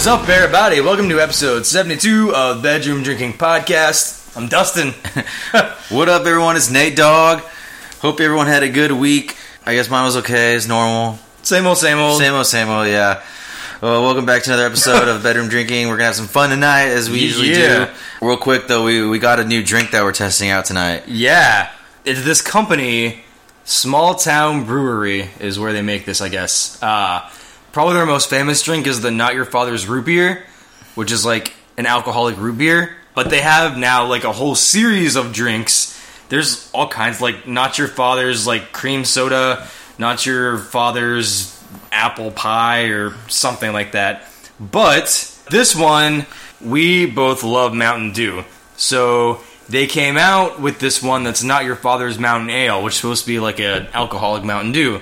What is up, everybody? Welcome to episode 72 of Bedroom Drinking Podcast. I'm Dustin. What up, everyone? It's Nate Dog. Hope everyone had a good week. I guess mine was okay. It's normal. same old, same old. Same old, same old. Yeah. Well, welcome back to another episode of Bedroom Drinking. We're gonna have some fun tonight, as we usually Yeah. do. Real quick though, we we got a new drink that we're testing out tonight. Yeah, it's this company, Small Town Brewery, is where they make this. I guess. Uh, probably their most famous drink is the Not Your Father's Root Beer, which is like an alcoholic root beer. But they have now like a whole series of drinks. There's all kinds like Not Your Father's like cream soda, Not Your Father's apple pie or something like that. But this one, we both love Mountain Dew. So they came out with this one that's not your father's Mountain Ale, which is supposed to be like an alcoholic Mountain Dew.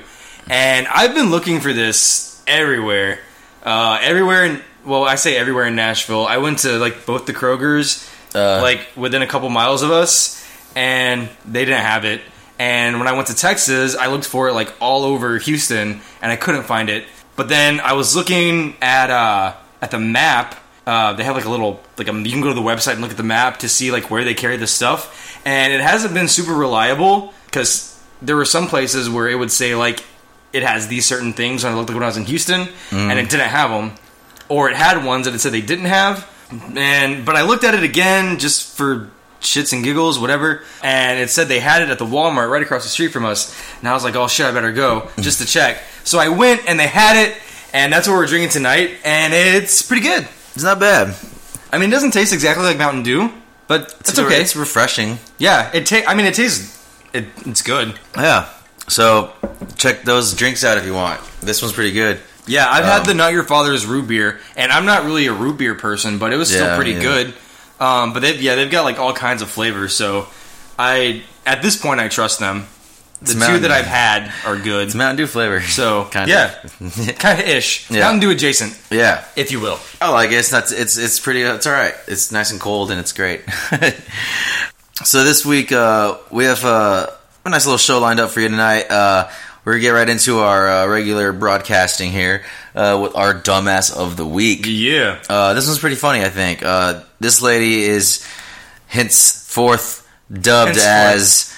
And I've been looking for this everywhere. Uh, everywhere in, well, I say everywhere in Nashville. I went to like both the Kroger's, Uh. like within a couple miles of us, and they didn't have it. And when I went to Texas, I looked for it like all over Houston, and I couldn't find it. But then I was looking at uh, at the map. Uh, they have like a little like a, you can go to the website and look at the map to see like where they carry this stuff, and it hasn't been super reliable because there were some places where it would say like it has these certain things. When I looked like when I was in Houston, and mm. it didn't have them, or it had ones that it said they didn't have. And but I looked at it again just for shits and giggles, whatever, and it said they had it at the Walmart right across the street from us. And I was like, oh shit, I better go mm. just to check. So I went and they had it, and that's what we're drinking tonight, and it's pretty good. It's not bad. I mean, it doesn't taste exactly like Mountain Dew, but it's, okay. It's refreshing. yeah, it ta- I mean, it tastes. It, it's good. Yeah. So check those drinks out if you want. This one's pretty good. Yeah, I've had Um, the Not Your Father's root beer, and I'm not really a root beer person, but it was still Yeah, pretty yeah. good. Um, but they've yeah, they've got like all kinds of flavors. So I at this point I trust them. The two that Dew. I've had are good. It's Mountain Dew flavor. So kind yeah, kind of ish. Yeah. Mountain Dew adjacent, yeah. if you will. Oh, I guess that's It's. It's it's pretty. It's all right. It's nice and cold, and it's great. so this week uh, we have uh, a nice little show lined up for you tonight. Uh, we're gonna get right into our uh, regular broadcasting here uh, with our dumbass of the week. Yeah. Uh, this one's pretty funny, I think. Uh, this lady is henceforth dubbed Henceforth. as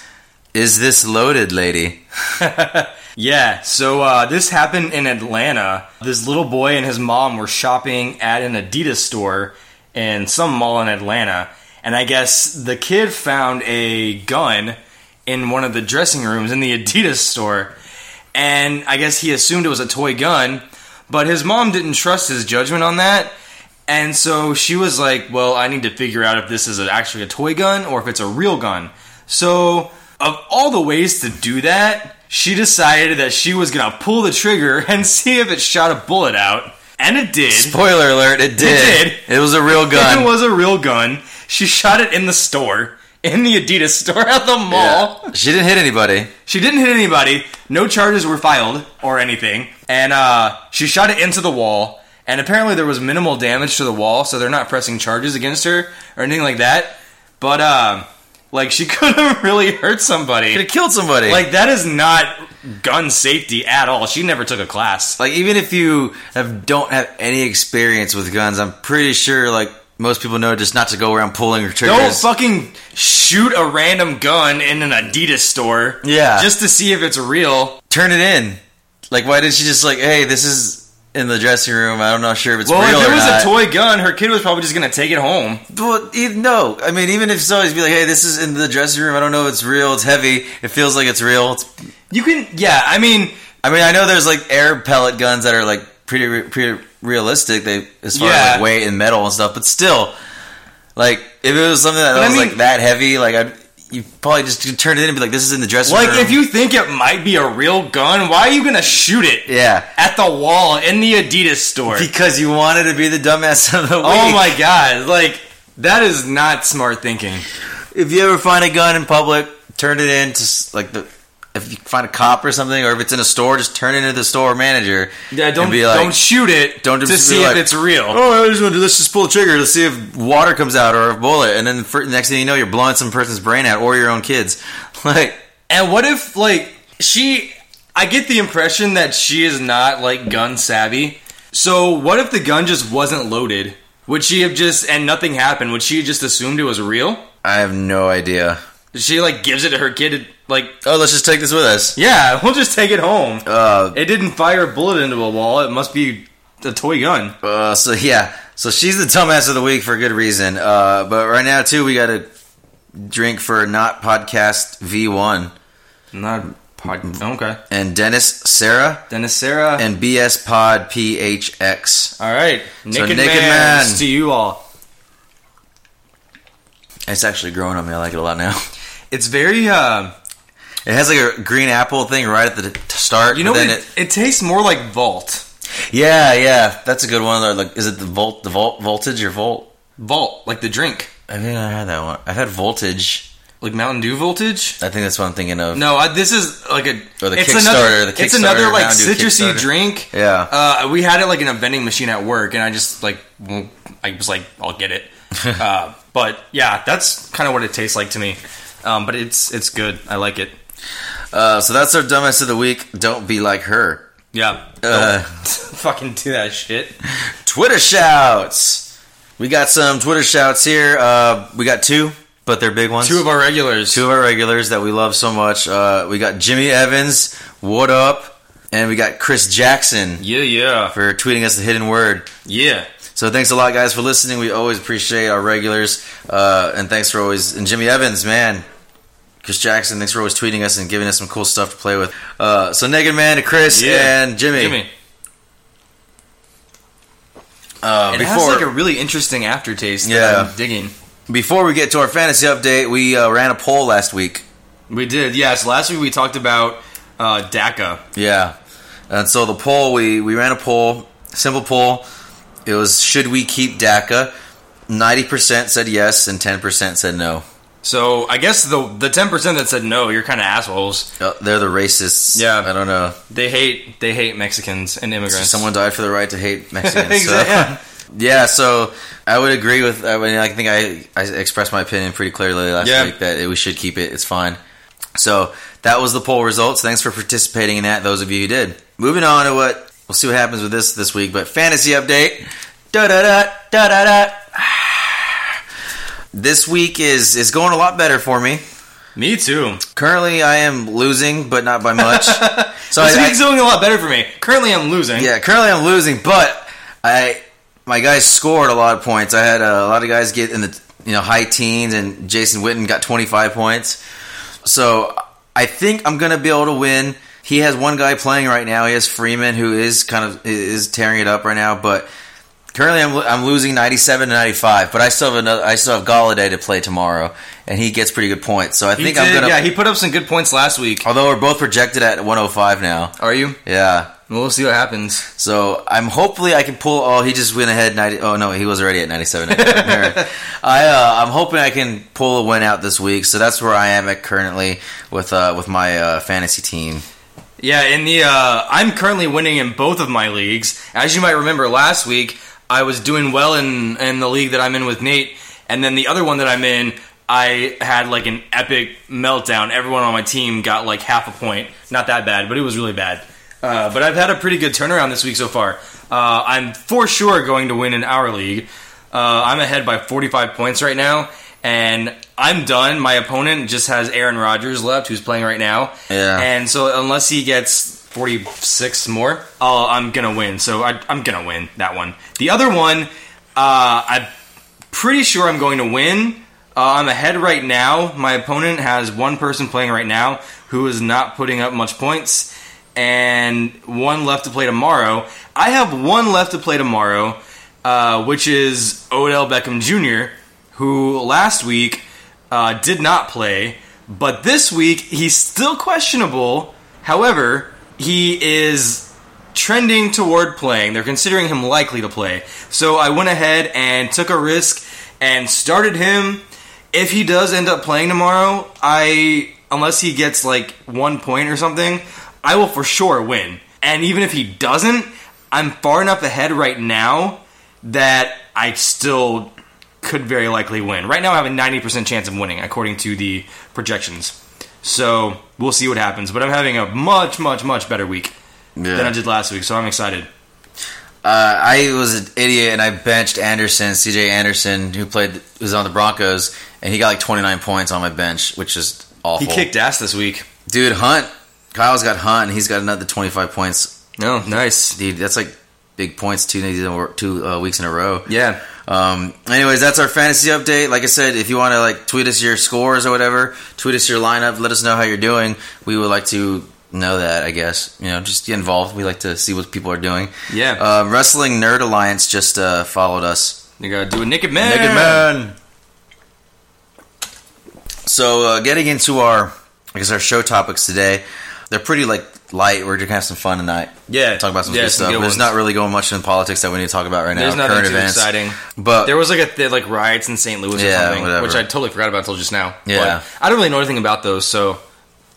"Is this loaded, lady?" Yeah, so uh, this happened in Atlanta. This little boy and his mom were shopping at an Adidas store in some mall in Atlanta. And I guess the kid found a gun in one of the dressing rooms in the Adidas store. And I guess he assumed it was a toy gun, but his mom didn't trust his judgment on that. And so she was like, Well, I need to figure out if this is actually a toy gun or if it's a real gun. So, of all the ways to do that, she decided that she was gonna pull the trigger and see if it shot a bullet out. And it did. Spoiler alert! It did. did. It was a real gun. It was a real gun. She shot it in the store, in the Adidas store at the mall. Yeah. She didn't hit anybody. She didn't hit anybody. No charges were filed or anything. And uh, she shot it into the wall. And apparently there was minimal damage to the wall, so they're not pressing charges against her or anything like that. But uh, like she could have really hurt somebody. Could have killed somebody. Like that is not gun safety at all. She never took a class. like even if you have don't have any experience with guns, I'm pretty sure like most people know just not to go around pulling Don't fucking shoot a random gun in an Adidas store. Yeah. Just to see if it's real. Turn it in. Like why did she just like, hey, this is in the dressing room. I'm not sure if it's Well, real if it or was not. a toy gun, her kid was probably just gonna take it home. Well, no. I mean, even if so, he'd be like, "Hey, this is in the dressing room. I don't know if it's real. It's heavy. It feels like it's real." It's, You can, yeah. I mean, I mean, I know there's like air pellet guns that are like pretty pretty realistic. They as far Yeah. as like weight and metal and stuff, but still, like if it was something that But I was mean- like that heavy, like I'd you probably just turn it in and be like, "This is in the dressing like room." if you think it might be a real gun, why are you gonna shoot it yeah, at the wall in the Adidas store? because you wanted to be the dumbass of the oh week. oh my god! Like that is not smart thinking. If you ever find a gun in public, turn it in to like the. If you find a cop or something, or if it's in a store, just turn it into the store manager. Yeah, don't be like, don't shoot it. don't to see like, if it's real. Oh, I just want to let's just pull the trigger. Let's see if water comes out or a bullet, and then for, next thing you know, you're blowing some person's brain out or your own kids. Like, And what if like she? I get the impression that she is not like gun savvy. So what if the gun just wasn't loaded? Would she have just and nothing happened? Would she have just assumed it was real? I have no idea. She like gives it to her kid. Like, Oh, let's just take this with us. yeah, we'll just take it home. Uh, It didn't fire a bullet into a wall. It must be a toy gun. uh, so yeah, so she's the dumbass of the week for good reason. Uh, but right now too, we got to drink for not podcast V one Not pod. Okay. and Dennis Sarah Dennis Sarah. and BS Pod PHX. all right, naked, Naked man, Man. to you all. It's actually growing on me. I like it a lot now. It's very. uh It has like a green apple thing right at the start. You know, then It, it tastes more like Vault. Yeah, yeah, that's a good one. Like, is it the volt, the volt voltage or volt? Vault, like the drink, I think I had that one. I've had voltage. like Mountain Dew voltage. I think that's what I'm thinking of. No, I, this is like a. Or the it's Kickstarter, another. the it's another like citrusy drink. Yeah. Uh, we had it like in a vending machine at work, and I just like, I was like, I'll get it. uh, but yeah, that's kind of what it tastes like to me. Um, but it's it's good. I like it. Uh, so that's our dumbest of the week. Don't be like her. Yeah. Uh, fucking do that shit. Twitter shouts. We got some Twitter shouts here. Uh, we got two, but they're big ones. Two of our regulars. two of our regulars that we love so much. Uh, we got Jimmy Evans. What up? And we got Chris Jackson Yeah, yeah, for tweeting us the hidden word. yeah. So thanks a lot, guys, for listening. We always appreciate our regulars, uh, and thanks for always and Jimmy Evans, man, Chris Jackson. Thanks for always tweeting us and giving us some cool stuff to play with. Uh, so Naked Man to Chris Yeah. and Jimmy. Jimmy. Uh, It before has like a really interesting aftertaste. Yeah. I'm digging. before we get to our fantasy update, we uh, ran a poll last week. We did, yes. Last week we talked about uh, DACA. Yeah, and so the poll we we ran a poll, simple poll. It was should we keep DACA? Ninety percent said yes, and ten percent said no. So I guess the the ten percent that said no, you're kind of assholes. Uh, they're the racists. Yeah. I don't know. They hate they hate Mexicans and immigrants. Someone died for the right to hate Mexicans. so- Exactly. yeah, so I would agree with. I mean, I think I I expressed my opinion pretty clearly last Yeah. week that we should keep it. It's fine. So that was the poll results. Thanks for participating in that. Those of you who did. Moving on to what we'll see what happens with this this week. But fantasy update. Da da da da da da. This week is is going a lot better for me. Me too. Currently, I am losing, but not by much. so this I- I- week's doing a lot better for me. Currently, I'm losing. yeah, currently I'm losing, but I my guys scored a lot of points. I had uh, a lot of guys get in the you know high teens, and Jason Witten got 25 points. So I think I'm gonna be able to win. He has one guy playing right now. He has Freeman, who is kind of is tearing it up right now, but. Currently, I'm, I'm losing 97 to 95, but I still have another. I still have Golladay to play tomorrow, and he gets pretty good points. So I think I'm gonna. yeah, he put up some good points last week. although we're both projected at 105 now. Are you? Yeah, We'll see what happens. so I'm hopefully I can pull. Oh, he just went ahead ninety. Oh no, he was already at ninety seven. I uh, I'm hoping I can pull a win out this week. So that's where I am at currently with uh, with my uh, fantasy team. Yeah, in the uh, I'm currently winning in both of my leagues. As you might remember, last week I was doing well in in the league that I'm in with Nate, and then the other one that I'm in, I had like an epic meltdown. Everyone on my team got like half a point. Not that bad, but it was really bad. Uh, but I've had a pretty good turnaround this week so far. Uh, I'm for sure going to win in our league. Uh, I'm ahead by 45 points right now, and I'm done. My opponent just has Aaron Rodgers left, who's playing right now. Yeah. And so unless he gets 46 more, uh, I'm gonna win. So I, I'm gonna win that one. The other one, uh, I'm pretty sure I'm going to win. Uh, I'm ahead right now. My opponent has one person playing right now who is not putting up much points, and one left to play tomorrow. I have one left to play tomorrow, uh, which is Odell Beckham Jr., who last week uh, did not play, but this week he's still questionable. However, he is trending toward playing. They're considering him likely to play. So I went ahead and took a risk and started him. If he does end up playing tomorrow, I unless he gets like one point or something, I will for sure win. And even if he doesn't, I'm far enough ahead right now that I still could very likely win. Right now, I have a 90% chance of winning, according to the projections. So we'll see what happens. But I'm having a much, much, much better week than I did last week, so I'm excited. Uh, I was an idiot and I benched Anderson, CJ Anderson, who played was on the Broncos, and he got like 29 points on my bench, which is awful. He kicked ass this week. Dude, Hunt. Kyle's got Hunt, and he's got another 25 points. No, nice. Dude, that's like big points two days two uh, weeks in a row. Yeah. Um, anyways, that's our fantasy update. Like I said, if you want to like tweet us your scores or whatever, tweet us your lineup. Let us know how you're doing. We would like to know that. I guess you know, just get involved. We like to see what people are doing. Yeah. Um, Wrestling Nerd Alliance just uh, followed us. You gotta do a naked man. Naked Man. So, uh, getting into our, I guess our show topics today, they're pretty like light. We're just gonna have some fun tonight. Yeah. Talk about some yeah, good stuff. There's ones. not really going much in politics that we need to talk about right now. There's nothing Current too events, exciting. but There was like a th- like riots in St. Louis or Yeah, something, whatever. which I totally forgot about until just now. Yeah. But I don't really know anything about those, so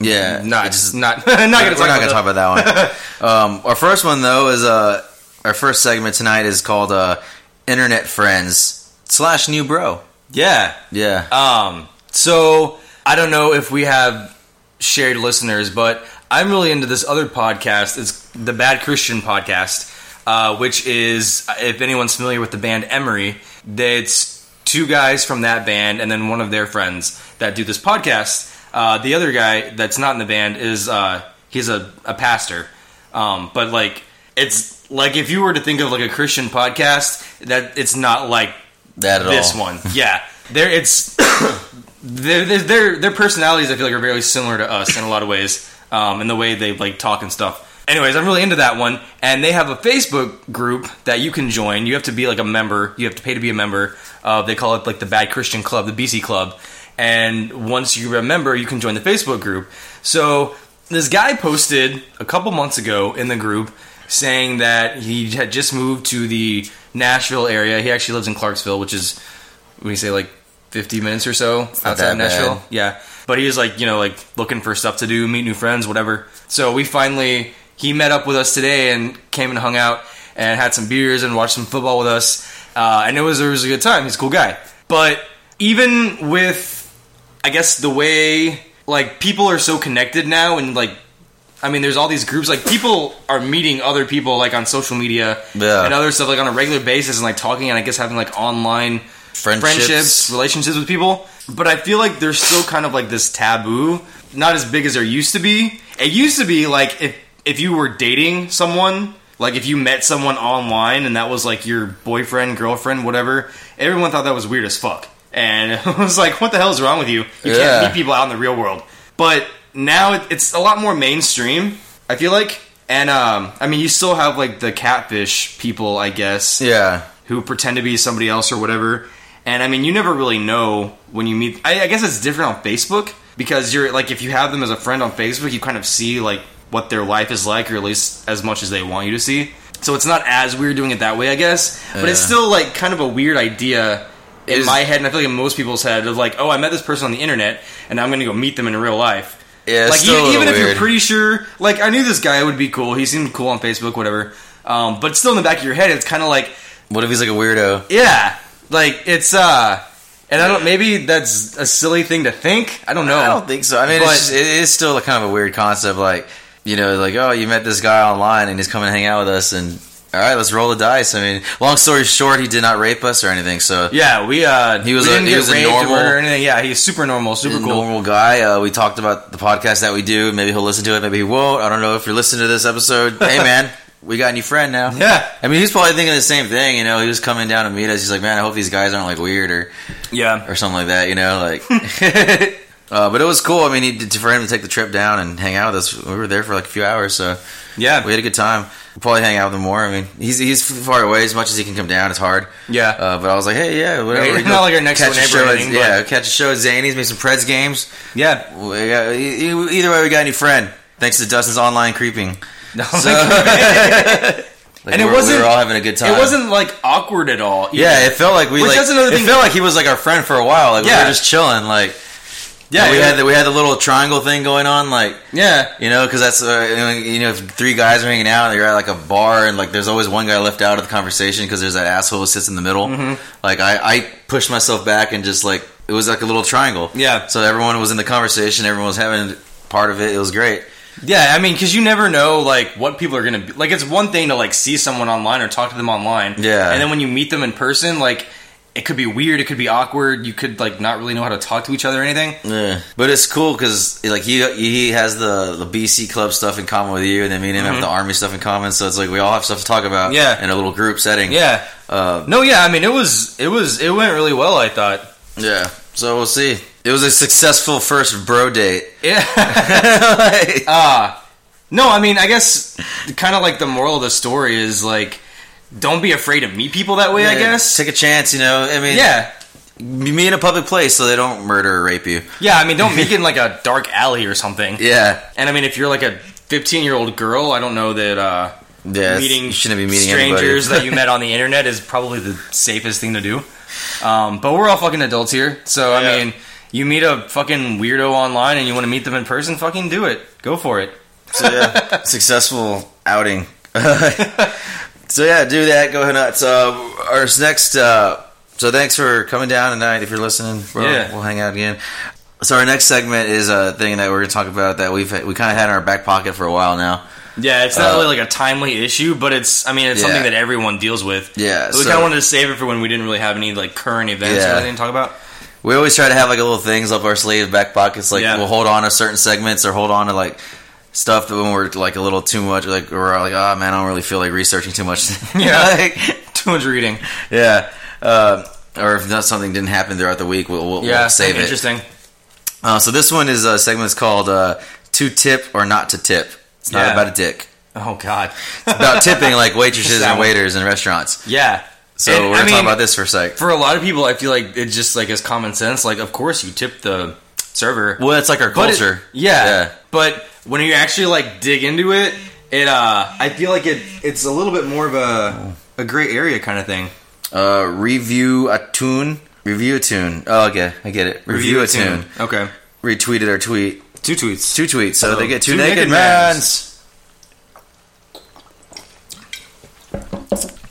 yeah, not just- not not gonna we're talk not to talk about that one. um, our first one though is uh, our first segment tonight is called uh, Internet Friends slash New Bro. Yeah. Yeah, Um. So I don't know if we have shared listeners, but I'm really into this other podcast. It's the Bad Christian podcast, uh, which is if anyone's familiar with the band Emery, it's two guys from that band and then one of their friends that do this podcast. Uh, the other guy that's not in the band is uh, he's a, a pastor, um, but like it's like if you were to think of like a Christian podcast, that it's not like that at this all. one. Yeah, there it's their their- their their personalities. I feel like are very similar to us in a lot of ways, um, in the way they like talk and stuff. Anyways, I'm really into that one, and they have a Facebook group that you can join. You have to be like a member. You have to pay to be a member. Uh, they call it like the Bad Christian Club, the BC Club. And once you're a member, you can join the Facebook group. So this guy posted a couple months ago in the group saying that he had just moved to the Nashville area. He actually lives in Clarksville, which is we say like 50 minutes or so outside of Nashville. bad. Yeah. But he was like, you know, like looking for stuff to do, meet new friends, whatever. So we finally, he met up with us today and came and hung out and had some beers and watched some football with us. Uh, and it was, it was a good time. He's a cool guy. But even with, I guess, the way, like, people are so connected now and, like, I mean, there's all these groups. Like, people are meeting other people, like, on social media Yeah. and other stuff, like, on a regular basis and, like, talking and I guess having, like, online Friendships. friendships, relationships with people. But I feel like there's still kind of like this taboo, not as big as there used to be. It used to be like if if you were dating someone, like if you met someone online and that was like your boyfriend, girlfriend, whatever, everyone thought that was weird as fuck. And it was like, what the hell is wrong with you? You Yeah. can't meet people out in the real world. But now it- it's a lot more mainstream. I feel like, and um, I mean, you still have like the catfish people, I guess Yeah, who pretend to be somebody else or whatever. And I mean, you never really know when you meet. I, I guess it's different on Facebook because you're like, if you have them as a friend on Facebook, you kind of see like what their life is like, or at least as much as they want you to see. So it's not as weird doing it that way, I guess. But it's still like kind of a weird idea in Is- my head, and I feel like in most people's head of like, oh, I met this person on the internet, and I'm going to go meet them in real life. yeah. Like still a even, little even if you're pretty sure, like I knew this guy would be cool. He seemed cool on Facebook, whatever. Um, but still in the back of your head, it's kind of like, what if he's like a weirdo? yeah, like it's uh, and I don't. Maybe that's a silly thing to think. I don't know. I don't think so. I mean, But- it's just, it is still a kind of a weird concept. Like, you know, like oh, you met this guy online and he's coming to hang out with us, and all right, let's roll the dice. I mean, long story short, he did not rape us or anything. So Yeah, we uh, He was a- he was a normal- or anything. Yeah, he's super normal, super cool. normal guy. Uh, we talked about the podcast that we do. Maybe he'll listen to it. Maybe he won't. I don't know if you're listening to this episode. hey, man, we got a new friend now. Yeah, I mean, he's probably thinking the same thing. You know, he was coming down to meet us. He's like, man, I hope these guys aren't like weird or yeah, or something like that. You know, like. uh, but it was cool. I mean, he did, for him to take the trip down and hang out with us. We were there for like a few hours, so yeah, we had a good time. We'll probably hang out with him more. I mean, he's he's far away. As much as he can come down, it's hard. yeah. Uh, but I was like, hey, yeah, whatever. Right, not like our next catch door a neighbor show. at- yeah, catch a show at Zanies, make some Preds games. yeah. We got, either way, we got a new friend. Thanks to Dustin's online creeping. No, So, like- And it wasn't- We were all having a good time. it wasn't like awkward at all. either. Yeah, it felt like we Which like. that's another it felt like he was like our friend for a while. Like we were just chilling. Like yeah, we yeah. had the, we had the little triangle thing going on. Like yeah. you know, because that's uh, you know, if three guys are hanging out, and you're at like a bar, and like there's always one guy left out of the conversation because there's that asshole who sits in the middle. Mm-hmm. Like I, I pushed myself back and just like it was like a little triangle. Yeah. So everyone was in the conversation. Everyone was having part of it. It was great. Yeah, I mean, because you never know like what people are gonna be. Like, it's one thing to like see someone online or talk to them online. Yeah. and then when you meet them in person, like it could be weird, it could be awkward. You could like not really know how to talk to each other or anything. Yeah, but it's cool because like he he has the the BC club stuff in common with you, and then me and him have the army stuff in common. So it's like we all have stuff to talk about. Mm-hmm. Yeah. in a little group setting. Yeah. uh, No, yeah. I mean, it was it was it went really well. I thought. yeah. So we'll see. It was a successful first bro date. Yeah. Like- uh no, I mean, I guess kind of like the moral of the story is like, don't be afraid to meet people that way. I guess. take a chance. You know, I mean, yeah. meet in a public place so they don't murder or rape you. Yeah. I mean, don't meet in like a dark alley or something. Yeah, And I mean, if you're like a 15 year old girl, I don't know that uh, yeah. meeting shouldn't be meeting strangers that you met on the internet is probably the safest thing to do. Um, but we're all fucking adults here, so I mean, you meet a fucking weirdo online and you want to meet them in person, fucking do it. Go for it. so yeah, successful outing. so yeah, do that. Go ahead nuts. Uh, our next. Uh, so thanks for coming down tonight. If you're listening, we'll, Yeah. we'll hang out again. So our next segment is a thing that we're going to talk about that we've we kind of had in our back pocket for a while now. Yeah, it's not Uh, really like a timely issue, but it's I mean it's Yeah. something that everyone deals with. Yeah, we so- kind of wanted to save it for when we didn't really have any like current events Yeah. or anything to talk about. We always try to have like a little things up our sleeve, back pockets. Like Yeah. we'll hold on to certain segments or hold on to like stuff that when we're like a little too much, like we're like, oh man, I don't really feel like researching too much. Yeah. Like, Too much reading. yeah. Uh, or if not, something didn't happen throughout the week, we'll, we'll, Yeah, we'll save it. interesting. Uh, so this one is a segment that's called uh, "To Tip or Not to Tip." It's not Yeah. about a dick. Oh God, It's about tipping, like waitresses and waiters in restaurants. Yeah. So And, we're I mean, about this for a sec. For a lot of people, I feel like it's just like as common sense. Like, of course, you tip the server. Well, that's like our But it- culture. yeah, Yeah. But when you actually like dig into it, it uh, I feel like it it's a little bit more of a a gray area kind of thing. Uh, review a tune. Review a tune. Oh, okay, I get it. Review, a tune. Okay. Retweeted our tweet. Two tweets. Two tweets. So they get two, two naked, naked mans.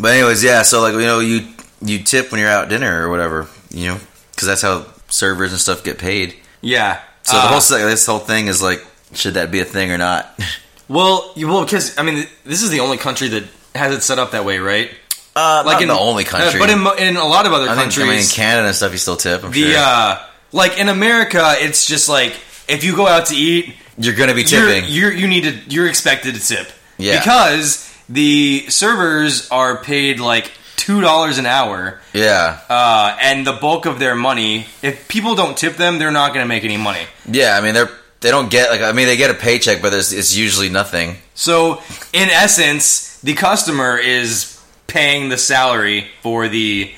But anyways, yeah. So like you know, you you tip when you're out dinner or whatever. You know, because that's how servers and stuff get paid. Yeah. So the Uh, whole se- this whole thing is like, should that be a thing or not? well, you well because I mean this is the only country that has it set up that way, right? Uh, like in the only country, uh, but in in a lot of other I think countries, I mean in Canada and stuff, you still tip. I'm the sure. uh, like in America, it's just like if you go out to eat, you're gonna be you're, tipping. you're you need to you're expected to tip. Yeah. Because the servers are paid like two dollars an hour, yeah, uh, and the bulk of their money, if people don't tip them, they're not going to make any money. yeah. I mean, they're they don't get like I mean they get a paycheck, but there's, it's usually nothing. So, in essence, the customer is paying the salary for the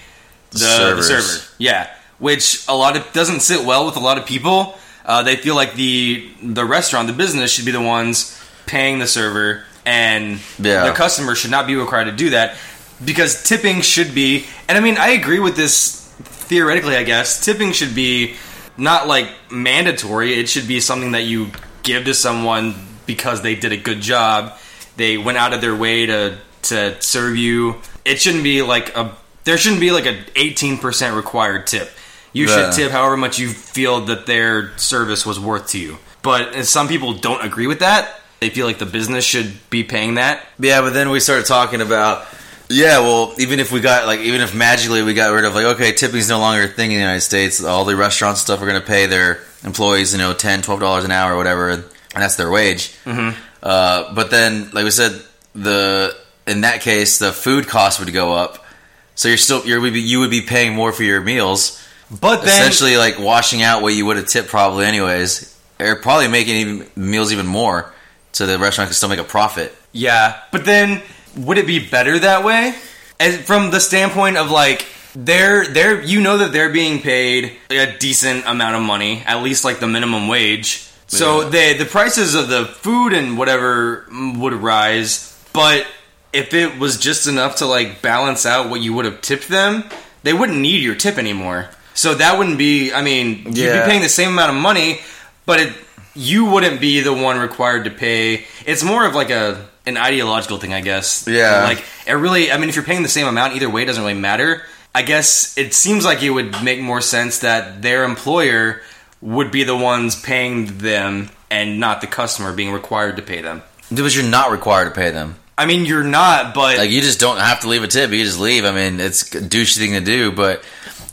the, the server. Yeah, which a lot of doesn't sit well with a lot of people. Uh, they feel like the the restaurant, the business, should be the ones paying the server, and Yeah. the customer should not be required to do that because tipping should be. And I mean, I agree with this theoretically. I guess tipping should be not like mandatory. It should be something that you give to someone because they did a good job. They went out of their way to to serve you. It shouldn't be like a there shouldn't be like a 18% required tip. You Yeah. should tip however much you feel that their service was worth to you. But some people don't agree with that. They feel like the business should be paying that. Yeah, but then we started talking about yeah, well, even if we got like even if magically we got rid of like okay, tipping's no longer a thing in the United States, all the restaurants and stuff are going to pay their employees, you know, 10 12 dollars an hour or whatever, and that's their wage. Mm-hmm. Uh, but then like we said the in that case the food cost would go up. So you're still you're would be, you would be paying more for your meals. But then essentially like washing out what you would have tipped probably anyways. Or probably making even meals even more so the restaurant can still make a profit. Yeah, but then would it be better that way? As, from the standpoint of like they're they're you know that they're being paid a decent amount of money, at least like the minimum wage. So Yeah. the the prices of the food and whatever would rise, but if it was just enough to like balance out what you would have tipped them, they wouldn't need your tip anymore. So that wouldn't be. I mean, you'd be paying the same amount of money, but it, you wouldn't be the one required to pay. It's more of like a an ideological thing, I guess. Yeah. Like it really. I mean, if you're paying the same amount either way, it doesn't really matter. I guess it seems like it would make more sense that their employer would be the ones paying them and not the customer being required to pay them. Because you're not required to pay them. I mean, you're not, but Like you just don't have to leave a tip. You just leave. I mean, it's a douchey thing to do, but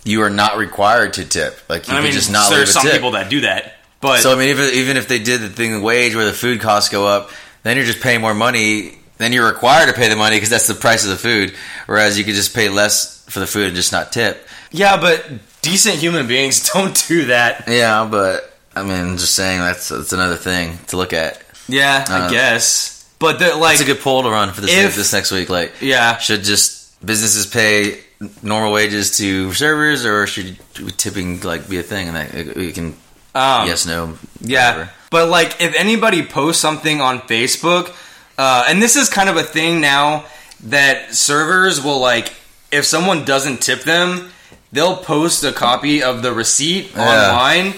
you are not required to tip. Like you I can mean, just not leave there's a some tip. people that do that. But So I mean, even even if they did the thing, the wage where the food costs go up, then you're just paying more money. Then you're required to pay the money because that's the price of the food. Whereas you could just pay less for the food and just not tip. yeah, but decent human beings don't do that. Yeah, but I mean, just saying that's that's another thing to look at. Yeah, I Uh, guess. But the, like, It's a good poll to run for this If- this next week. Like, yeah, should just businesses pay normal wages to servers, or should tipping like be a thing? And that we can um, yes, no, Yeah, whatever. but like if anybody posts something on Facebook, uh, and this is kind of a thing now that servers will like if someone doesn't tip them, they'll post a copy of the receipt Yeah. online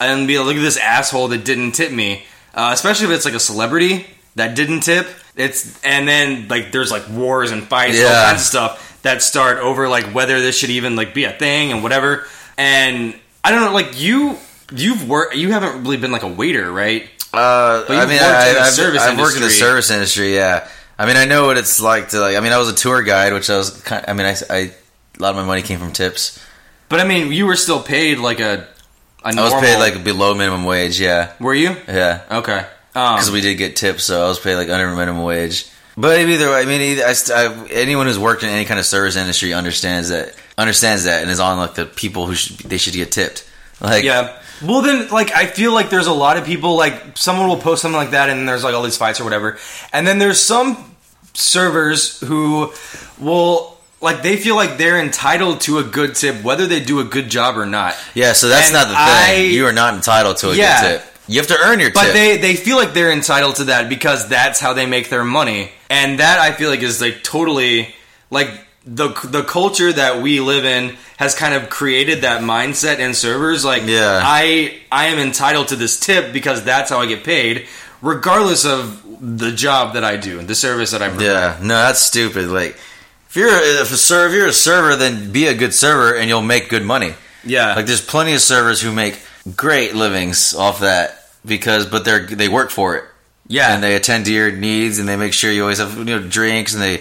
and be like, "Look at this asshole that didn't tip me." Uh, especially if it's like a celebrity that didn't tip. It's and then like there's like wars and fights, and all Yeah. kinds of stuff that start over like whether this should even like be a thing and whatever. And I don't know, like you, you've worked, you haven't really been like a waiter, right? Uh, I mean, worked I, in the I've, I've worked in the service industry. Yeah, I mean, I know what it's like to like. I mean, I was a tour guide, which I was. Kind of, I mean, I, I a lot of my money came from tips. But I mean, you were still paid like a. a I was normal- paid like below minimum wage. Yeah, Were you? yeah, Okay. Um, because we did get tips, so I was paid like under minimum wage. But either way, I mean, either, I, I, anyone who's worked in any kind of service industry understands that understands that and is on like the people who should they should get tipped. Like, yeah. Well, then, like, I feel like there's a lot of people, like, someone will post something like that, and there's, like, all these fights or whatever. And then there's some servers who will, like, they feel like they're entitled to a good tip, whether they do a good job or not. yeah. So that's And not the thing. I- you are not entitled to a Yeah. good tip. You have to earn your But tip. they, they feel like they're entitled to that because that's how they make their money. And that I feel like is like totally like the the culture that we live in has kind of created that mindset in servers like Yeah. I I am entitled to this tip because that's how I get paid regardless of the job that I do, and the service that I provide. Yeah, no, that's stupid. Like, if you're if a server, if you're a server, then be a good server, and you'll make good money. Yeah. Like, there's plenty of servers who make great livings off that because, but they're they work for it, yeah. and they attend to your needs, and they make sure you always have you know drinks, and they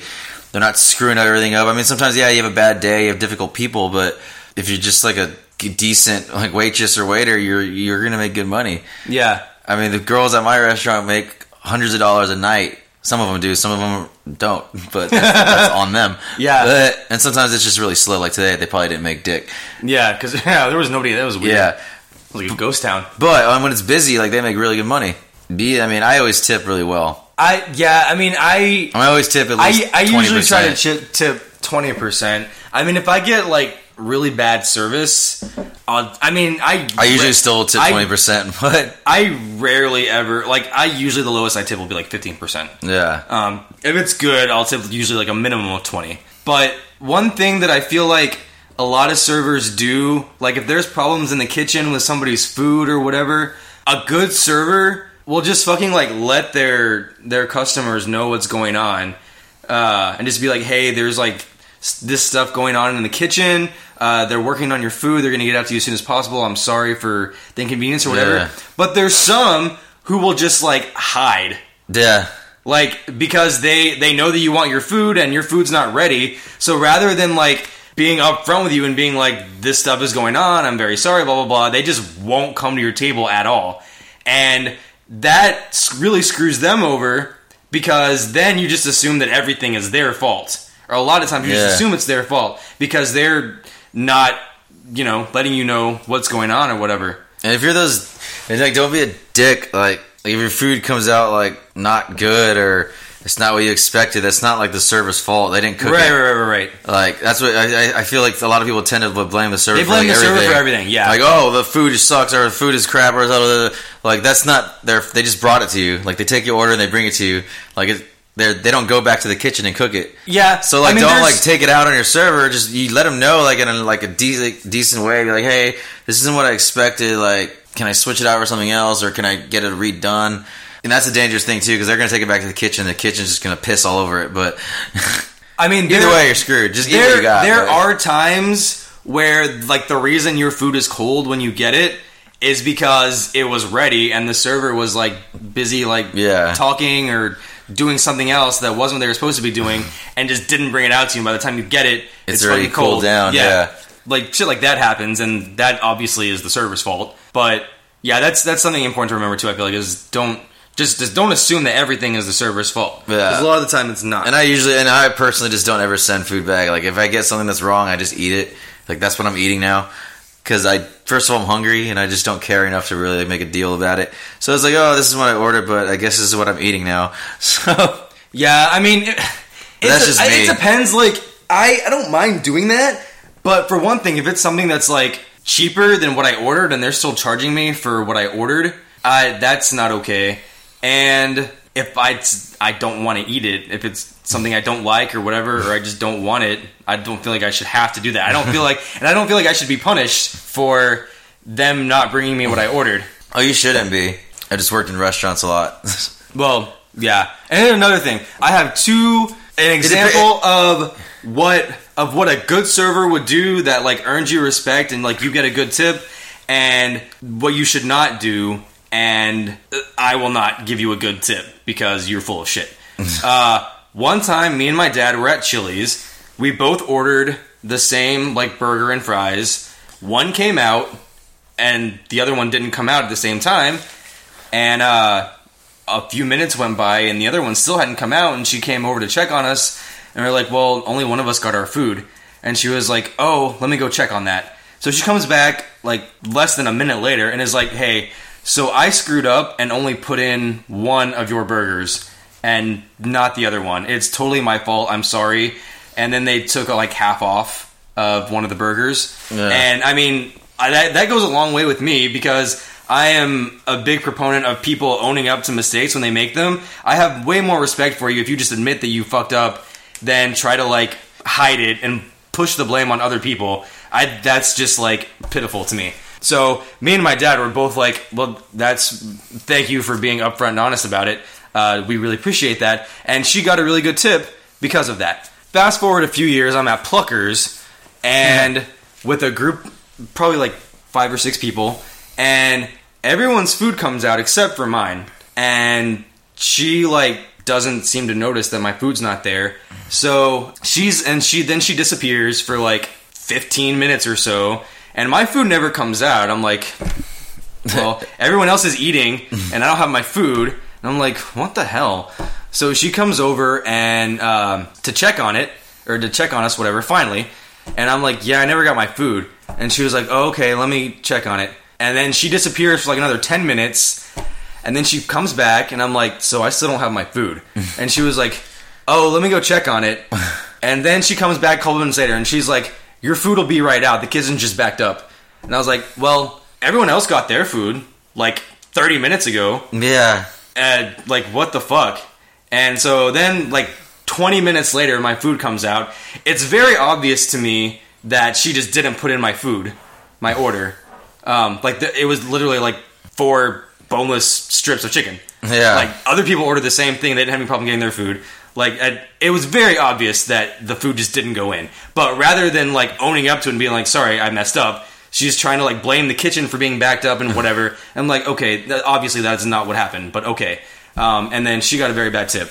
they're not screwing everything up. I mean, sometimes yeah, you have a bad day, you have difficult people, but if you're just like a decent like waitress or waiter, you're you're gonna make good money. yeah. I mean, the girls at my restaurant make hundreds of dollars a night. Some of them do, some of them don't, but that's, that's on them. Yeah. But, and sometimes it's just really slow. Like today, they probably didn't make dick. Yeah, cuz yeah, there was nobody that was weird. Yeah. It was like a ghost town. But um, when it's busy, like they make really good money. Be, I mean, I always tip really well. I yeah, I mean I I always tip at least. I, I usually 20%. try to chip, tip twenty percent. I mean, if I get like really bad service, I'll, I mean, I I usually still tip twenty percent, but I rarely ever like. I usually the lowest I tip will be like fifteen percent. yeah, Um, if it's good, I'll tip usually like a minimum of twenty. But one thing that I feel like a lot of servers do, like if there's problems in the kitchen with somebody's food or whatever, a good server will just fucking like let their their customers know what's going on, uh, and just be like, hey, there's like this stuff going on in the kitchen. Uh, they're working on your food. They're gonna get out to you as soon as possible. I'm sorry for the inconvenience or whatever. Yeah. But there's some who will just like hide yeah, like because they they know that you want your food and your food's not ready so rather than like being upfront with you and being like this stuff is going on i'm very sorry blah blah blah they just won't come to your table at all and that really screws them over because then you just assume that everything is their fault or a lot of times you Yeah. just assume it's their fault because they're not you know letting you know what's going on or whatever And if you're those, like don't be a dick. Like if your food comes out like not good or it's not what you expected, that's not like the server's fault. They didn't cook right, it. right right right right Like that's what I, I- feel like a lot of people tend to blame the server. They for, blame like, the server everything. for everything, yeah. Like oh the food just sucks or the food is crap or blah, blah, blah. like that's not their. They just brought it to you. Like they take your order and they bring it to you. Like it, they they don't go back to the kitchen and cook it. yeah So like I mean, don't like take it out on your server. Just you let them know like in a, like a decent decent way. Be like hey this isn't what I expected. Like can I switch it out for something else or can I get it redone? And that's a dangerous thing too because they're gonna take it back to the kitchen. The kitchen's just gonna piss all over it. But I mean, either there- way, you're screwed. Just eat what there you got. there but- are times where like the reason your food is cold when you get it is because it was ready and the server was like busy like Yeah. talking or doing something else that wasn't what they were supposed to be doing and just didn't bring it out to you. By the time you get it, It's it's, already cold cooled down, yeah. like shit like that happens, and that obviously is the server's fault. But yeah, that's that's something important to remember too. I feel like is don't just just don't assume that everything is the server's fault. Yeah. 'Cause a lot of the time it's not. And I usually, and I personally just don't ever send food back. Like if I get something that's wrong, I just eat it. Like that's what I'm eating now. Because I, first of all, I'm hungry and I just don't care enough to really make a deal about it. So it's like, oh, this is what I ordered, but I guess this is what I'm eating now. So Yeah, I mean, it, That's it's- just I- me. It depends. Like, I I don't mind doing that, but for one thing, if it's something that's like cheaper than what I ordered, and they're still charging me for what I ordered, I that's not okay. And if I I don't want to eat it, if it's something I don't like or whatever, or I just don't want it, I don't feel like I should have to do that. I don't feel like, and I don't feel like I should be punished for them not bringing me what I ordered. oh, you shouldn't be. I just worked in restaurants a lot. Well, yeah. And then another thing, I have two an example of what of what a good server would do that like earns you respect and like you get a good tip, and what you should not do, and I will not give you a good tip because you're full of shit. uh, one time, me and my dad were at Chili's. We both ordered the same like burger and fries. One came out, and the other one didn't come out at the same time. And uh, a few minutes went by and the other one still hadn't come out and she came over to check on us and we are like well only one of us got our food and she was like oh let me go check on that so she comes back like less than a minute later and is like hey so i screwed up and only put in one of your burgers and not the other one it's totally my fault i'm sorry and then they took like half off of one of the burgers Yeah. and i mean I, that, that goes a long way with me because I am a big proponent of people owning up to mistakes when they make them. I have way more respect for you if you just admit that you fucked up than try to like hide it and push the blame on other people. I that's just like pitiful to me. So me and my dad were both like, "Well, that's thank you for being upfront and honest about it. Uh, we really appreciate that." And she got a really good tip because of that. Fast forward a few years, I'm at Pluckers, and with a group, probably like five or six people, and everyone's food comes out except for mine. And she like doesn't seem to notice that my food's not there. So she's and she then she disappears for like 15 minutes or so, and my food never comes out. I'm like, well, everyone else is eating, and I don't have my food. And I'm like, what the hell? So she comes over and um, to check on it or to check on us, whatever. Finally, and I'm like, yeah, I never got my food. And she was like, oh, okay, let me check on it. And then she disappears for like another 10 minutes. And then she comes back, and I'm like, so I still don't have my food. and she was like, oh, let me go check on it. And then she comes back a couple minutes later, and she's like, your food will be right out. The kitchen just backed up. And I was like, well, everyone else got their food like 30 minutes ago. yeah. And like, what the fuck? And so then, like, 20 minutes later, my food comes out. It's very obvious to me that she just didn't put in my food, my order. Um, like, the, it was literally like four boneless strips of chicken. Yeah. Like, other people ordered the same thing. They didn't have any problem getting their food. Like, I- it was very obvious that the food just didn't go in. But rather than, like, owning up to it and being like, sorry, I messed up, she's trying to, like, blame the kitchen for being backed up and whatever. I'm like, okay, that, obviously that's not what happened, but okay. Um, and then she got a very bad tip.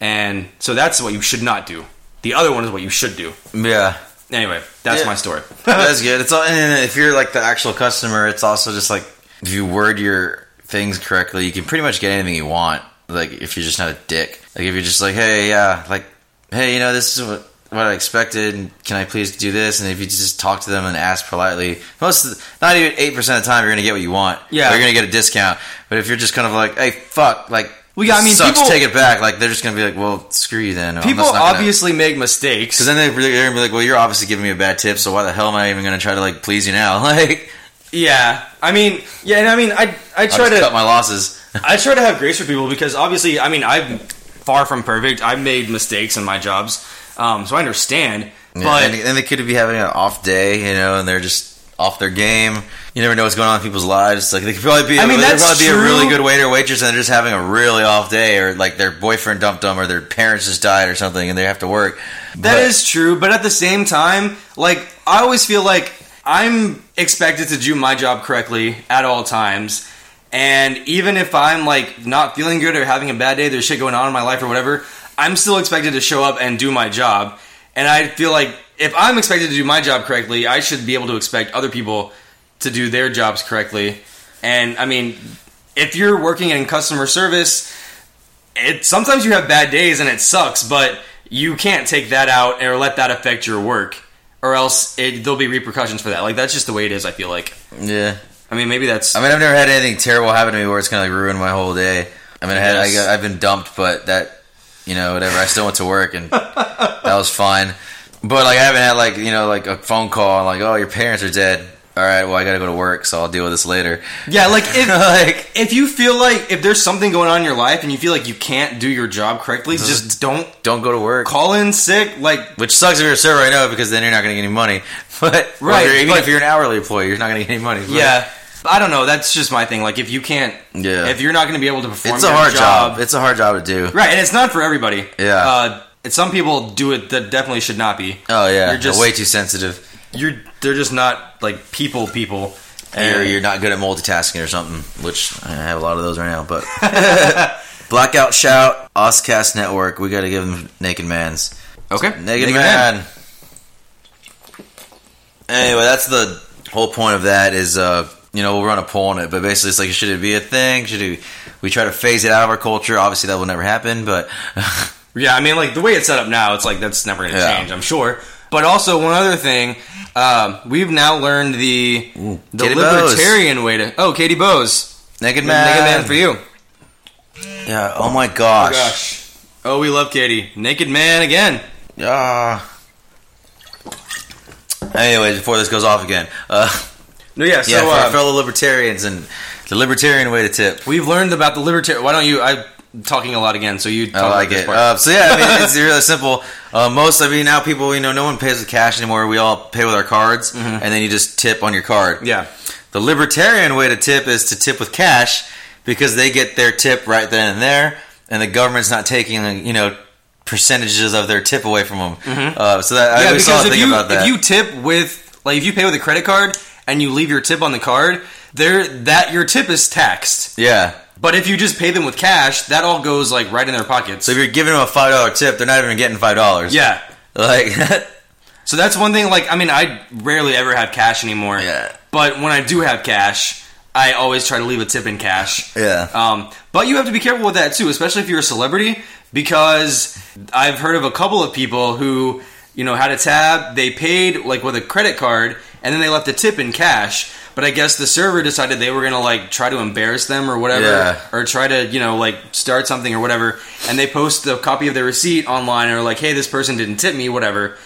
And so that's what you should not do. The other one is what you should do. Yeah. Anyway, that's Yeah. my story. That's good. It's all, and if you're like the actual customer, it's also just like if you word your things correctly, you can pretty much get anything you want. Like if you're just not a dick. Like if you're just like, hey, yeah, like, hey, you know, this is what what I expected. Can I please do this? And if you just talk to them and ask politely, most, of the, not even eight percent of the time, you're gonna get what you want. Yeah. You're gonna get a discount. But if you're just kind of like, hey, fuck, like. Well, yeah, I mean, sucks, people- take it back. Like they're just gonna be like, "Well, screw you then." I'm People just gonna- obviously make mistakes. because then they- they're gonna be like, "Well, you're obviously giving me a bad tip, so why the hell am I even gonna try to like please you now?" Like, yeah, I mean, yeah, and I mean, I I try to cut my losses. I try to have grace for people because obviously, I mean, I'm far from perfect. I've made mistakes in my jobs, um, so I understand. Yeah, But and, and they could be having an off day, you know, and they're just off their game. You never know what's going on in people's lives. Like they could probably be, I mean, they could that's probably be a really good waiter or waitress, and they're just having a really off day, or like their boyfriend dumped them, or their parents just died, or something, and they have to work. That is true, but at the same time, like I always feel like I'm expected to do my job correctly at all times. And even if I'm like not feeling good or having a bad day, there's shit going on in my life or whatever, I'm still expected to show up and do my job. And I feel like if I'm expected to do my job correctly, I should be able to expect other people to do their jobs correctly. And I mean, if you're working in customer service, it sometimes you have bad days and it sucks, but you can't take that out or let that affect your work, or else it, there'll be repercussions for that. Like that's just the way it is. I feel like. Yeah. I mean, maybe that's. I mean, I've never had anything terrible happen to me where it's of like ruined my whole day. I mean, I had, I got, I've been dumped, but that, you know, whatever. I still went to work and that was fine. But like, I haven't had like, you know, like a phone call like, oh, your parents are dead. All right, well, I got to go to work, so I'll deal with this later. yeah, like if like, if you feel like if there's something going on in your life and you feel like you can't do your job correctly, just don't don't go to work. call in sick. Like Which sucks if you're a server, I know, because then you're not going to get any money. But Right, even but- if you're an hourly employee, you're not going to get any money. But- yeah. I don't know. That's just my thing. Like, if you can't, Yeah. if you're not going to be able to perform, it's a hard job. It's a hard job to do. right? And it's not for everybody. Yeah. Uh, some people do it that definitely should not be. Oh yeah, You're just- way too sensitive. You're they're just not like people. People. And And you're not good at multitasking or something, which I have a lot of those right now. But blackout shout, Oscast Network. We got to give them Naked Man's. okay. Naked, Man. Anyway, that's the whole point of that. Is uh, you know, we'll run a poll on it, but basically, it's like, should it be a thing? Should it, we try to phase it out of our culture? Obviously, that will never happen. But Yeah, I mean, like the way it's set up now, it's like that's never going to Yeah. change. I'm sure. But also one other thing, um, we've now learned the the Katie libertarian way to. Oh, Katie Bose, Naked Man, naked man for you. Yeah. Oh my gosh. Gosh. Oh, we love Katie. Naked man again. Ah. Anyways, before this goes off again, uh, No, yeah. So yeah, for uh, our fellow libertarians and the libertarian way to tip. we've learned about the libertarian. Why don't you? I'm talking a lot again, so you. Talk I like this it. part. Uh, so yeah, I mean, it's really simple. Uh, most, I mean, now people, you know, no one pays with cash anymore. We all pay with our cards, and then you just tip on your card. Mm-hmm. yeah. The libertarian way to tip is to tip with cash because they get their tip right then and there, and the government's not taking, you know, percentages of their tip away from them. Uh, so that I Mm-hmm. Yeah, always saw because a if thing you about that. if you tip with like if you pay with a credit card and you leave your tip on the card, there that your tip is taxed. yeah. But if you just pay them with cash, that all goes like right in their pockets. So if you're giving them a five dollar tip, they're not even getting five dollars. yeah. Like, So that's one thing. Like, I mean, I rarely ever have cash anymore. Yeah. But when I do have cash, I always try to leave a tip in cash. Yeah. Um, but you have to be careful with that too, especially if you're a celebrity, because I've heard of a couple of people who, you know, had a tab, they paid like with a credit card, and then they left a tip in cash. But I guess the server decided they were gonna like try to embarrass them or whatever, Yeah. or try to you know like start something or whatever, and they post a copy of their receipt online and are like, hey, this person didn't tip me, whatever,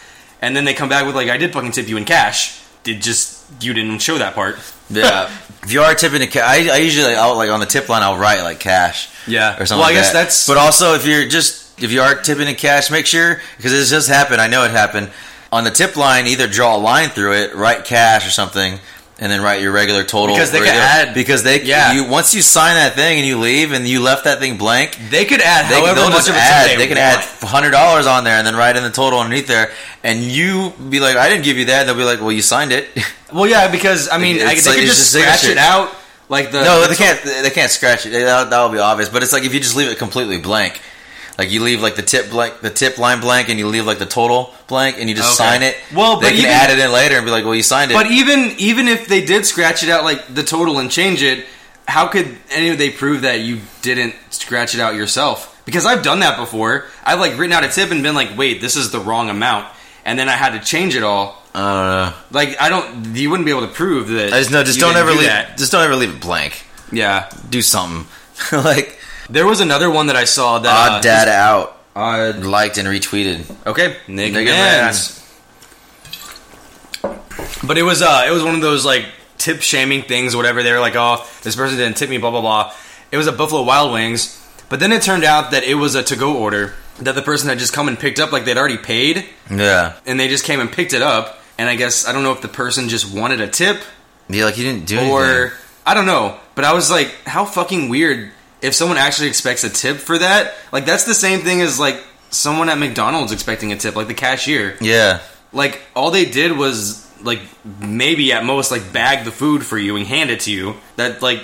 and then they come back with like, I did fucking tip you in cash. Did just you didn't show that part? yeah. if you are tipping a cash, I, I usually like, I'll, like on the tip line, I'll write like cash. Yeah. or something. Well, I like guess that. that's- But also, if you're just if you are tipping in cash, make sure because this just happened. I know it happened on the tip line. Either draw a line through it, write cash or something, and then write your regular total. Because they can add- because they Yeah. you once you sign that thing and you leave and you left that thing blank. They could add They, however they'll much of add. they, They, can add hundred dollars on there and then write in the total underneath there, and you be like, "I didn't give you that." They'll be like, "Well, you signed it." Well, yeah, because I mean, I, It's they like- could just just scratch it out, like the No, the they can't. They can't scratch it. That that'll be obvious. But it's like if you just leave it completely blank, like you leave like the tip blank, the tip line blank, and you leave like the total blank, and you just Okay. sign it. Well, they but can even- add it in later and be like, "Well, you signed it." But even even if they did scratch it out, like the total and change it, how could any of they prove that you didn't scratch it out yourself? Because I've done that before. I've like written out a tip and been like, wait, this is the wrong amount, and then I had to change it all. I don't know. Like I don't, you wouldn't be able to prove that. I just know. Just you don't ever do leave. that. Just don't ever leave it blank. Yeah, Do something. like there was another one that I saw that odd uh, data out, Odd. liked and retweeted. Okay, Naked Mans. But it was uh, it was one of those like tip shaming things, or whatever. They were like, "Oh, this person didn't tip me," blah blah blah. It was at Buffalo Wild Wings, but then it turned out that it was a to go order that the person had just come and picked up, like they'd already paid, Yeah. and they just came and picked it up. And I guess I don't know if the person just wanted a tip Yeah, like you didn't do it. or anything. I don't know. But I was like, how fucking weird if someone actually expects a tip for that. Like that's the same thing as like someone at McDonald's expecting a tip, like the cashier. Yeah. Like all they did was like maybe at most like bag the food for you and hand it to you. That like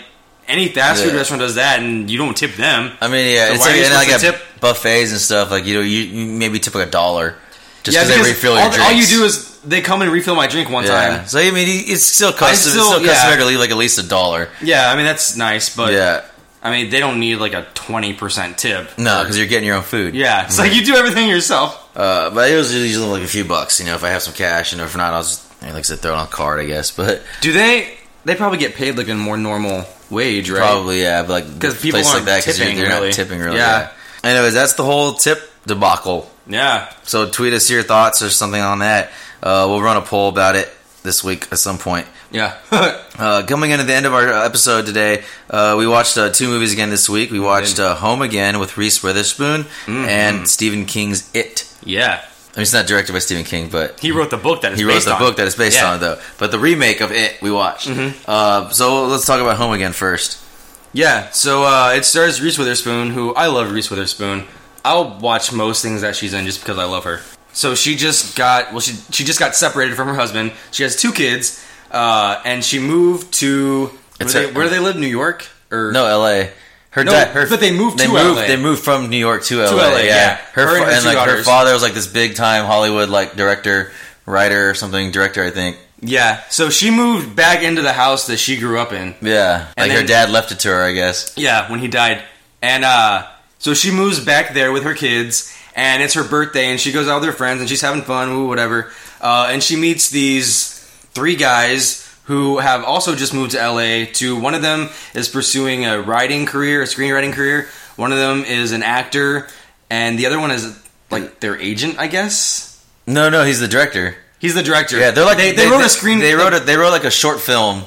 any fast food Yeah. restaurant does that, and you don't tip them. I mean, yeah, So it's like, and like tip? buffets and stuff. Like you know, you, you maybe tip like a dollar just yeah, because they refill all, your all drinks. you do is they come and refill my drink one yeah. time. So I mean, it's still custom. I it's still- still yeah. customary to leave like at least a dollar. Yeah, I mean that's nice, but yeah, I mean they don't need like a twenty percent tip. no, because you're getting your own food. Yeah, it's like you do everything yourself. Uh, but it was usually like a few bucks. You know, if I have some cash, and if not, I'll just like I said, throw it on a card, I guess. But Do they? They probably get paid like a more normal wage, right? probably yeah, but like 'Cause people aren't like that because tipping, they're really. not tipping really. Yeah. Yeah. Anyways, that's the whole tip debacle. Yeah. So tweet us your thoughts or something on that. Uh, we'll run a poll about it this week at some point. Yeah. Uh, coming into the end of our episode today, uh, we watched uh, two movies again this week. We watched uh, Home Again with Reese Witherspoon Mm-hmm. and Stephen King's It. yeah. I mean, it's not directed by Stephen King, but He wrote the book that it's he wrote based the on. book that it's based Yeah. on, though. But the remake of It we watched. Mm-hmm. Uh, so let's talk about Home Again first. Yeah. So uh, it stars Reese Witherspoon, who I love Reese Witherspoon. I'll watch most things that she's in just because I love her. So she just got well, she she just got separated from her husband. She has two kids, uh, and she moved to where, they, her- where do they live? New York or No, L.A. Her No, dad, her, but they moved they to moved, LA. They moved from New York to L.A. LA, yeah. Her, Her and her and two like her father was like this big time Hollywood like director, writer or something, director I think. Yeah. So she moved back into the house that she grew up in. Yeah, And like her dad left it to her, I guess. Yeah, when he died. And uh so she moves back there with her kids and it's her birthday and she goes out with her friends and she's having fun, ooh, whatever. Uh, and she meets these three guys who have also just moved to LA to one of them is pursuing a writing career, a screenwriting career. One of them is an actor and the other one is like their agent, I guess. No, no, he's the director. He's the director. Yeah, they're like they, they, wrote a screen They wrote a, they wrote like a short film,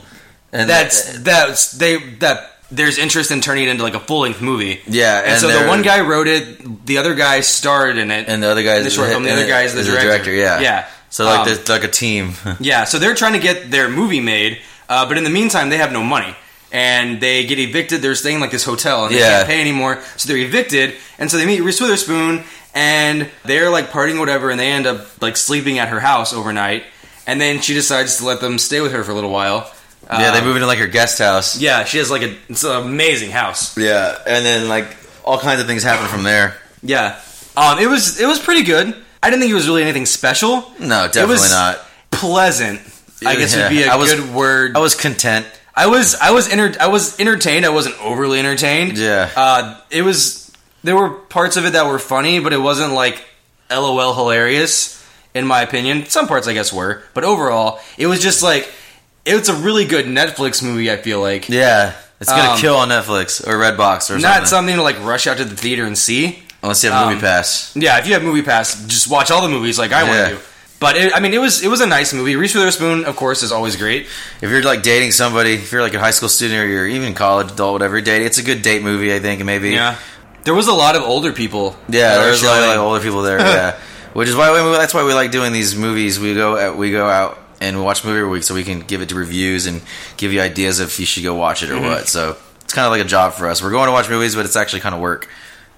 and that's that's they that there's interest in turning it into like a full length movie. Yeah, and, and so the one guy wrote it, the other guy starred in it, and the other guy the short film. The other guy is the director. Yeah, yeah. So like Um, there's like a team. Yeah, so they're trying to get their movie made, uh, but in the meantime, they have no money. And they get evicted. They're staying like this hotel, and they Yeah. can't pay anymore. So they're evicted, and so they meet Reese Witherspoon, and they're like partying, whatever, and they end up like sleeping at her house overnight. And then she decides to let them stay with her for a little while. yeah, they Um, move into like her guest house. Yeah, she has like a it's an amazing house. Yeah, and then like all kinds of things happen from there. Yeah, um, it was it was pretty good. I didn't think it was really anything special. No, It definitely was not. Pleasant, I guess Yeah, would be a I was- good word. I was content. I was I was enter- I was entertained. I wasn't overly entertained. Yeah. Uh, it was there were parts of it that were funny, but it wasn't like LOL hilarious in my opinion. Some parts I guess were, but overall, it was just like it's a really good Netflix movie. I feel like Yeah, it's gonna Um, kill on Netflix or Redbox or not something. something to like rush out to the theater and see. Unless you have um, Movie Pass. Yeah, if you have Movie Pass, just watch all the movies like I Yeah. want to do. But it, I mean, it was it was a nice movie. Reese Witherspoon, of course, is always great. If you're like dating somebody, if you're like a high school student or you're even college adult, whatever, you're it's a good date movie. I think maybe. Yeah, there was a lot of older people. Yeah, there was there's a lot of like, older people there. yeah, which is why we, that's why we like doing these movies. We go out, we go out and watch movie every week, so we can give it to reviews and give you ideas if you should go watch it or Mm-hmm. what. So it's kind of like a job for us. We're going to watch movies, but it's actually kind of work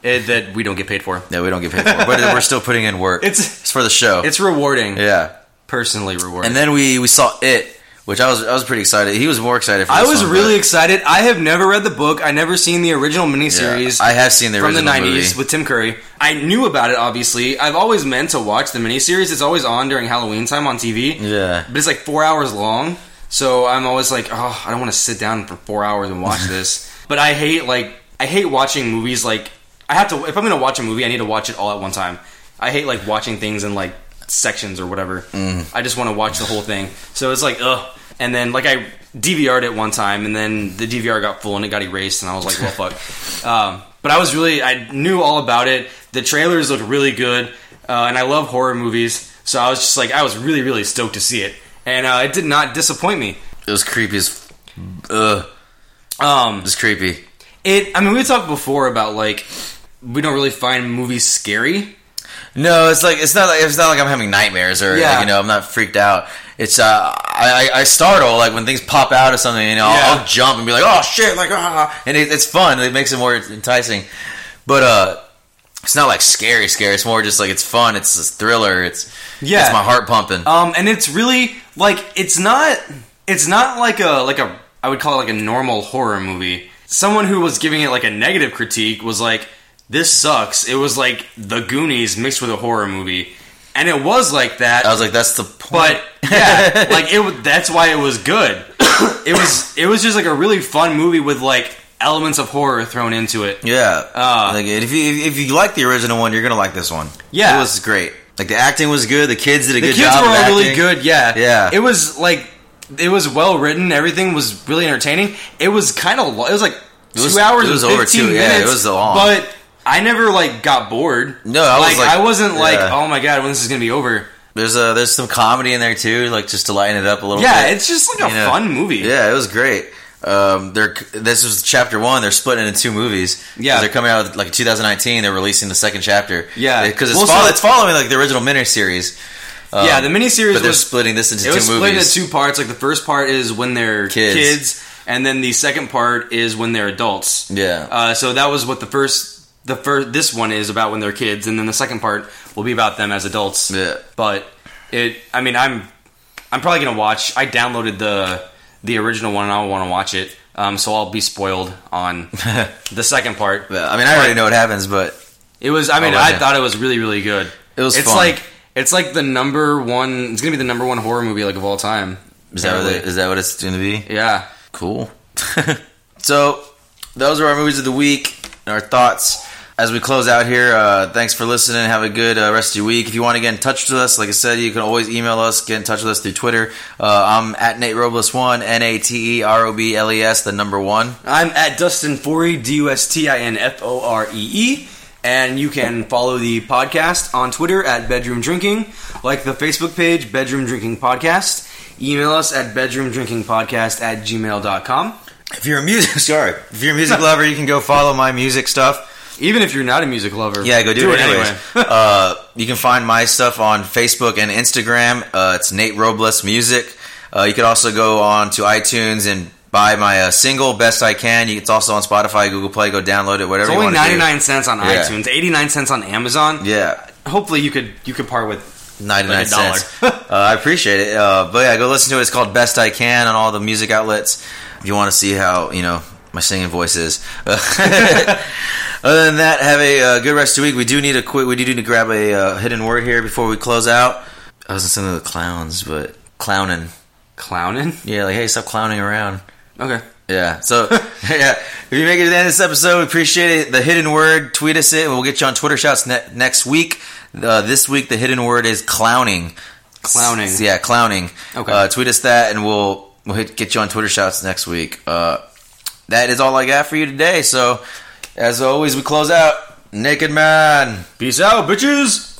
It, that we don't get paid for. that we don't get paid for. but we're still putting in work. It's It's for the show. it's rewarding. yeah, Personally rewarding. and then we we saw it, which I was I was pretty excited. He was more excited. for I was one, really but- excited. I have never read the book. I never seen the original miniseries. Yeah, I have seen the from the original '90s movie. with Tim Curry. I knew about it. Obviously, I've always meant to watch the miniseries. It's always on during Halloween time on TV. Yeah. but it's like four hours long. So I'm always like, oh, I don't want to sit down for four hours and watch this. but I hate like I hate watching movies. Like I have to if I'm gonna watch a movie, I need to watch it all at one time. I hate like watching things in like sections or whatever. Mm. I just want to watch the whole thing. So it's like ugh. And then like I DVR'd it one time, and then the DVR got full and it got erased, and I was like, well, fuck. Um, but I was really I knew all about it. The trailers looked really good, uh, and I love horror movies, so I was just like I was really really stoked to see it, and uh, it did not disappoint me. It was creepy as. Ugh, Um, it was creepy. it. I mean, we talked before about like we don't really find movies scary. No, it's like it's not like it's not like I'm having nightmares or Yeah. like, you know I'm not freaked out. It's uh I, I startle like when things pop out of something you know Yeah. I'll, I'll jump and be like oh shit like ah and it, it's fun it makes it more enticing. But uh it's not like scary, scary. It's more just like it's fun. It's a thriller. It's Yeah. it's my heart pumping. Um, and it's really like it's not it's not like a like a I would call it like a normal horror movie. Someone who was giving it like a negative critique was like, "This sucks." It was like The Goonies mixed with a horror movie, and it was like that. I was like, that's the point. but yeah, like it. That's why it was good. It was it was just like a really fun movie with like elements of horror thrown into it. Yeah, Uh, like if you if you like the original one, you're gonna like this one. Yeah. it was great. Like the acting was good. The kids did a The good kids job. The kids were all really good. Yeah, Yeah. It was like it was well written. Everything was really entertaining. It was kind of it was like It was- two hours. it was over 15 two- yeah, minutes, it was long. But I never like got bored. No, I was like- I wasn't like, oh my god, when this is gonna be over. There's a there's some comedy in there too, like just to lighten it up a little. Bit. Yeah, bit. it's just like a You know, fun movie. Yeah, it was great. Um, they're this was chapter one. They're splitting it into two movies. Yeah. they're coming out like 2019. They're releasing the second chapter. Yeah. because it's, Well, follow, so- it's following like the original miniseries. Um, yeah. The miniseries but they're was splitting this into it two was split into two parts. Like the first part is when they're Kids. kids, and then the second part is when they're adults. Yeah. Uh, so that was what the first the first this one is about when they're kids, and then the second part will be about them as adults. Yeah. But it, I mean, I'm I'm probably gonna watch. I downloaded the the original one, and I want to watch it. Um, so I'll be spoiled on the second part. Yeah, I mean, I already know what happens, but It was. I mean, I thought it was really, really good. It was It's fun. like it's like the number one. It's gonna be the number one horror movie like of all time. is that what it, is that what it's going to be? Yeah. Cool. so, those are our movies of the week, our thoughts. As we close out here, uh, thanks for listening. Have a good uh, rest of your week. If you want to get in touch with us, like I said, you can always email us, get in touch with us through Twitter. Uh, I'm at Nate Robles1, N A T E R O B L E S, the number one. I'm at Dustin Foree, D U S T I N F O R E E. And you can follow the podcast on Twitter at Bedroom Drinking, like the Facebook page, Bedroom Drinking Podcast. Email us at bedroomdrinkingpodcast at gmail.com. If you're a music, sorry, if you're a music lover, you can go follow my music stuff. Even if you're not a music lover, Yeah, go do, it, anyways. anyway. uh, you can find my stuff on Facebook and Instagram. Uh, it's Nate Robles Music. Uh, you can also go on to iTunes and buy my uh, single "Best I Can." You- It's also on Spotify, Google Play. Go download it, whatever. It's only wanna 99 cents on Yeah. iTunes, 89 cents on Amazon. Yeah, Hopefully you could you could part with ninety nine Like cents. uh, I appreciate it. Uh, but yeah, go listen to it. It's called "Best I Can" on all the music outlets. If you want to see how you know my singing voice is. Other than that, have a uh, good rest of the week. We do need a quick. We do need to grab a uh, hidden word here before we close out. I was listening to the clowns, but clowning. clowning. Yeah, like hey, stop clowning around. Okay. Yeah. So yeah, if you make it to the end of this episode, we appreciate it. The hidden word, tweet us it, and we'll get you on Twitter shouts ne- next week. Uh, this week, the hidden word is clowning. Clowning. S- yeah, clowning. Okay. Uh, tweet us that, and we'll we'll hit, get you on Twitter shouts next week. Uh, that is all I got for you today. So, as always, we close out. Naked man. Peace out, bitches.